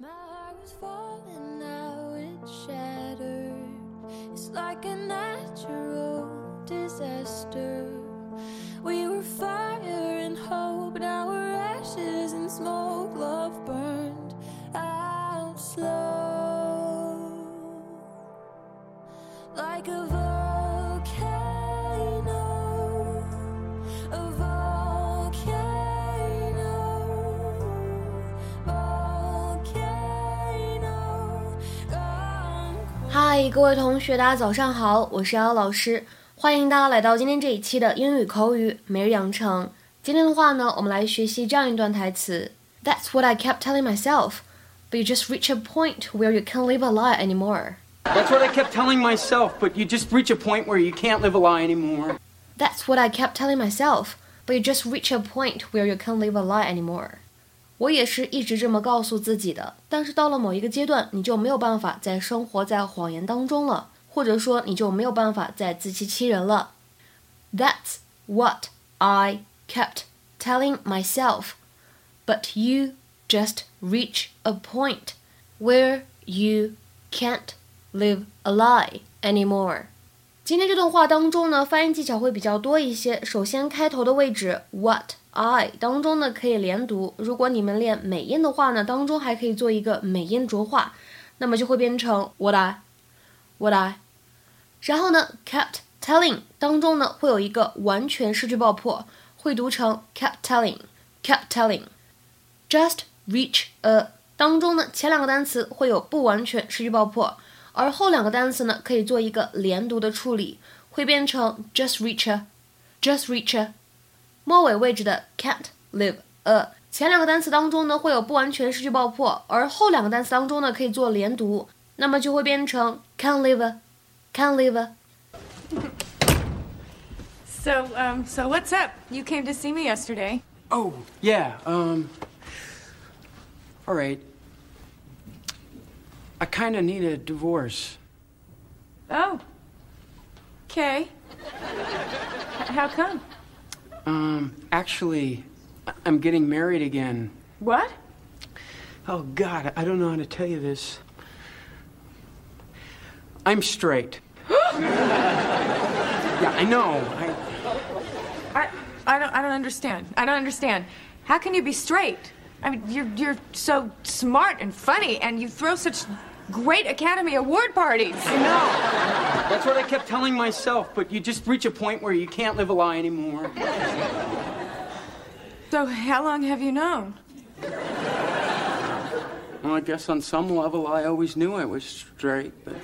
My heart was falling, now it's shattered. It's like a natural disaster. We were fire and hope, now we're ashes and smoke. Love burned out slow. Like a 嗨，各位同学，大家早上好，我是瑶瑶老师，欢迎大家来到今天这一期的英语口语每日养成。今天的话呢，我们来学习这样一段台词：That's what I kept telling myself, but you just reach a point where you can't live a lie anymore. That's what I kept telling myself, but you just reach a point where you can't live a lie anymore. That's what I kept telling myself, but you just reach a point where you can't live a lie anymore. 我也是一直这么告诉自己的，但是到了某一个阶段，你就没有办法再生活在谎言当中了，或者说你就没有办法再自欺欺人了。That's what I kept telling myself, but you just reach a point where you can't live a lie anymore. 今天这段话当中呢，发音技巧会比较多一些。首先，开头的位置 what I 当中呢可以连读。如果你们练美音的话呢，当中还可以做一个美音浊化，那么就会变成 what I what I。然后呢，kept telling 当中呢会有一个完全失去爆破，会读成 kept telling kept telling。just reach a 当中呢前两个单词会有不完全失去爆破。而后两个单词呢，可以做一个连读的处理，会变成 just reach a，just reach a。末尾位置的 can't live a，前两个单词当中呢会有不完全失去爆破，而后两个单词当中呢可以做连读，那么就会变成 can't live a，can't live a。 So, um, so what's up? You came to see me yesterday. Oh, yeah, um. Alright. I kinda need a divorce. Oh. Okay. How come? Um, actually, I'm getting married again. What? Oh, God, I don't know how to tell you this. I'm straight. yeah, I know. I. I, I don't, I don't understand. I don't understand. How can you be straight? I mean, you're, you're so smart and funny, and you throw such great Academy Award parties. I know. That's what I kept telling myself, but you just reach a point where you can't live a lie anymore. So, how long have you known? Well, I guess on some level I always knew I was straight, but.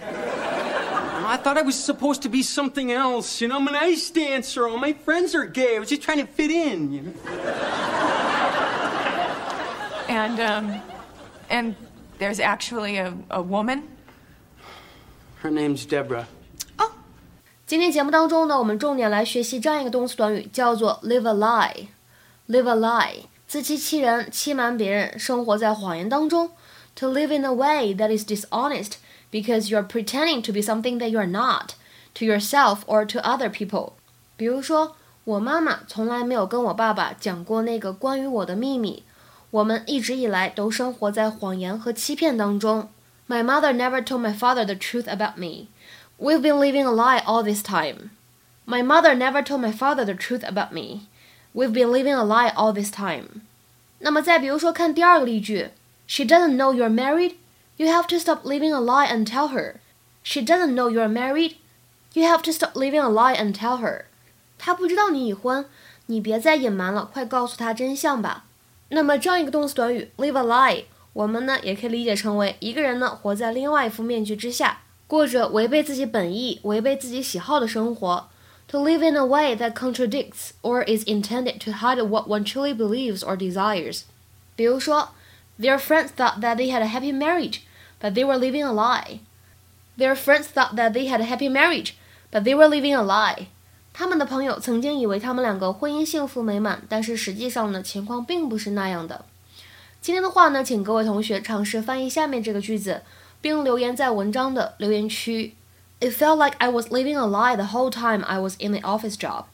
I thought I was supposed to be something else. You know, I'm an ice dancer. All my friends are gay. I was just trying to fit in, you know? And, um, and there's actually a, a woman? Her name's Deborah. 今天节目当中呢，我们重点来学习这样一个动词短语，叫做 live a lie。live a lie，自欺欺人，欺瞒别人，生活在谎言当中。To live in a way that is dishonest because you are pretending to be something that you are not to yourself or to other people。比如说，我妈妈从来没有跟我爸爸讲过那个关于我的秘密。 我们一直以来都生活在谎言和欺骗当中。My mother never told my father the truth about me. We've been living a lie all this time. My mother never told my father the truth about me. We've been living a lie all this time. 那么再比如说，看第二个例句，She doesn't know you're married. You have to stop living a lie and tell her. She doesn't know you're married. You have to stop living a lie and tell her. 她不知道你已婚，你别再隐瞒了，快告诉她真相吧。 那么这样一个动词短语 live a lie，我们呢也可以理解成为一个人呢活在另外一副面具之下，过着违背自己本意、违背自己喜好的生活。To live in a way that contradicts or is intended to hide what one truly believes or desires。比如说，Their friends thought that they had a happy marriage, but they were living a lie. Their friends thought that they had a happy marriage, but they were living a lie. 他们的朋友曾经以为他们两个婚姻幸福美满，但是实际上呢，情况并不是那样的。今天的话呢，请各位同学尝试翻译下面这个句子，并留言在文章的留言区。It felt like I was living a lie the whole time I was in the office job.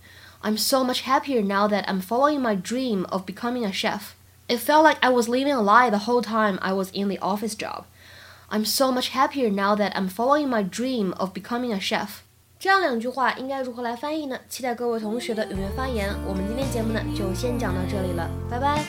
I'm so much happier now that I'm following my dream of becoming a chef. It felt like I was living a lie the whole time I was in the office job. I'm so much happier now that I'm following my dream of becoming a chef. 这样两句话应该如何来翻译呢？期待各位同学的踊跃发言。我们今天节目呢就先讲到这里了，拜拜。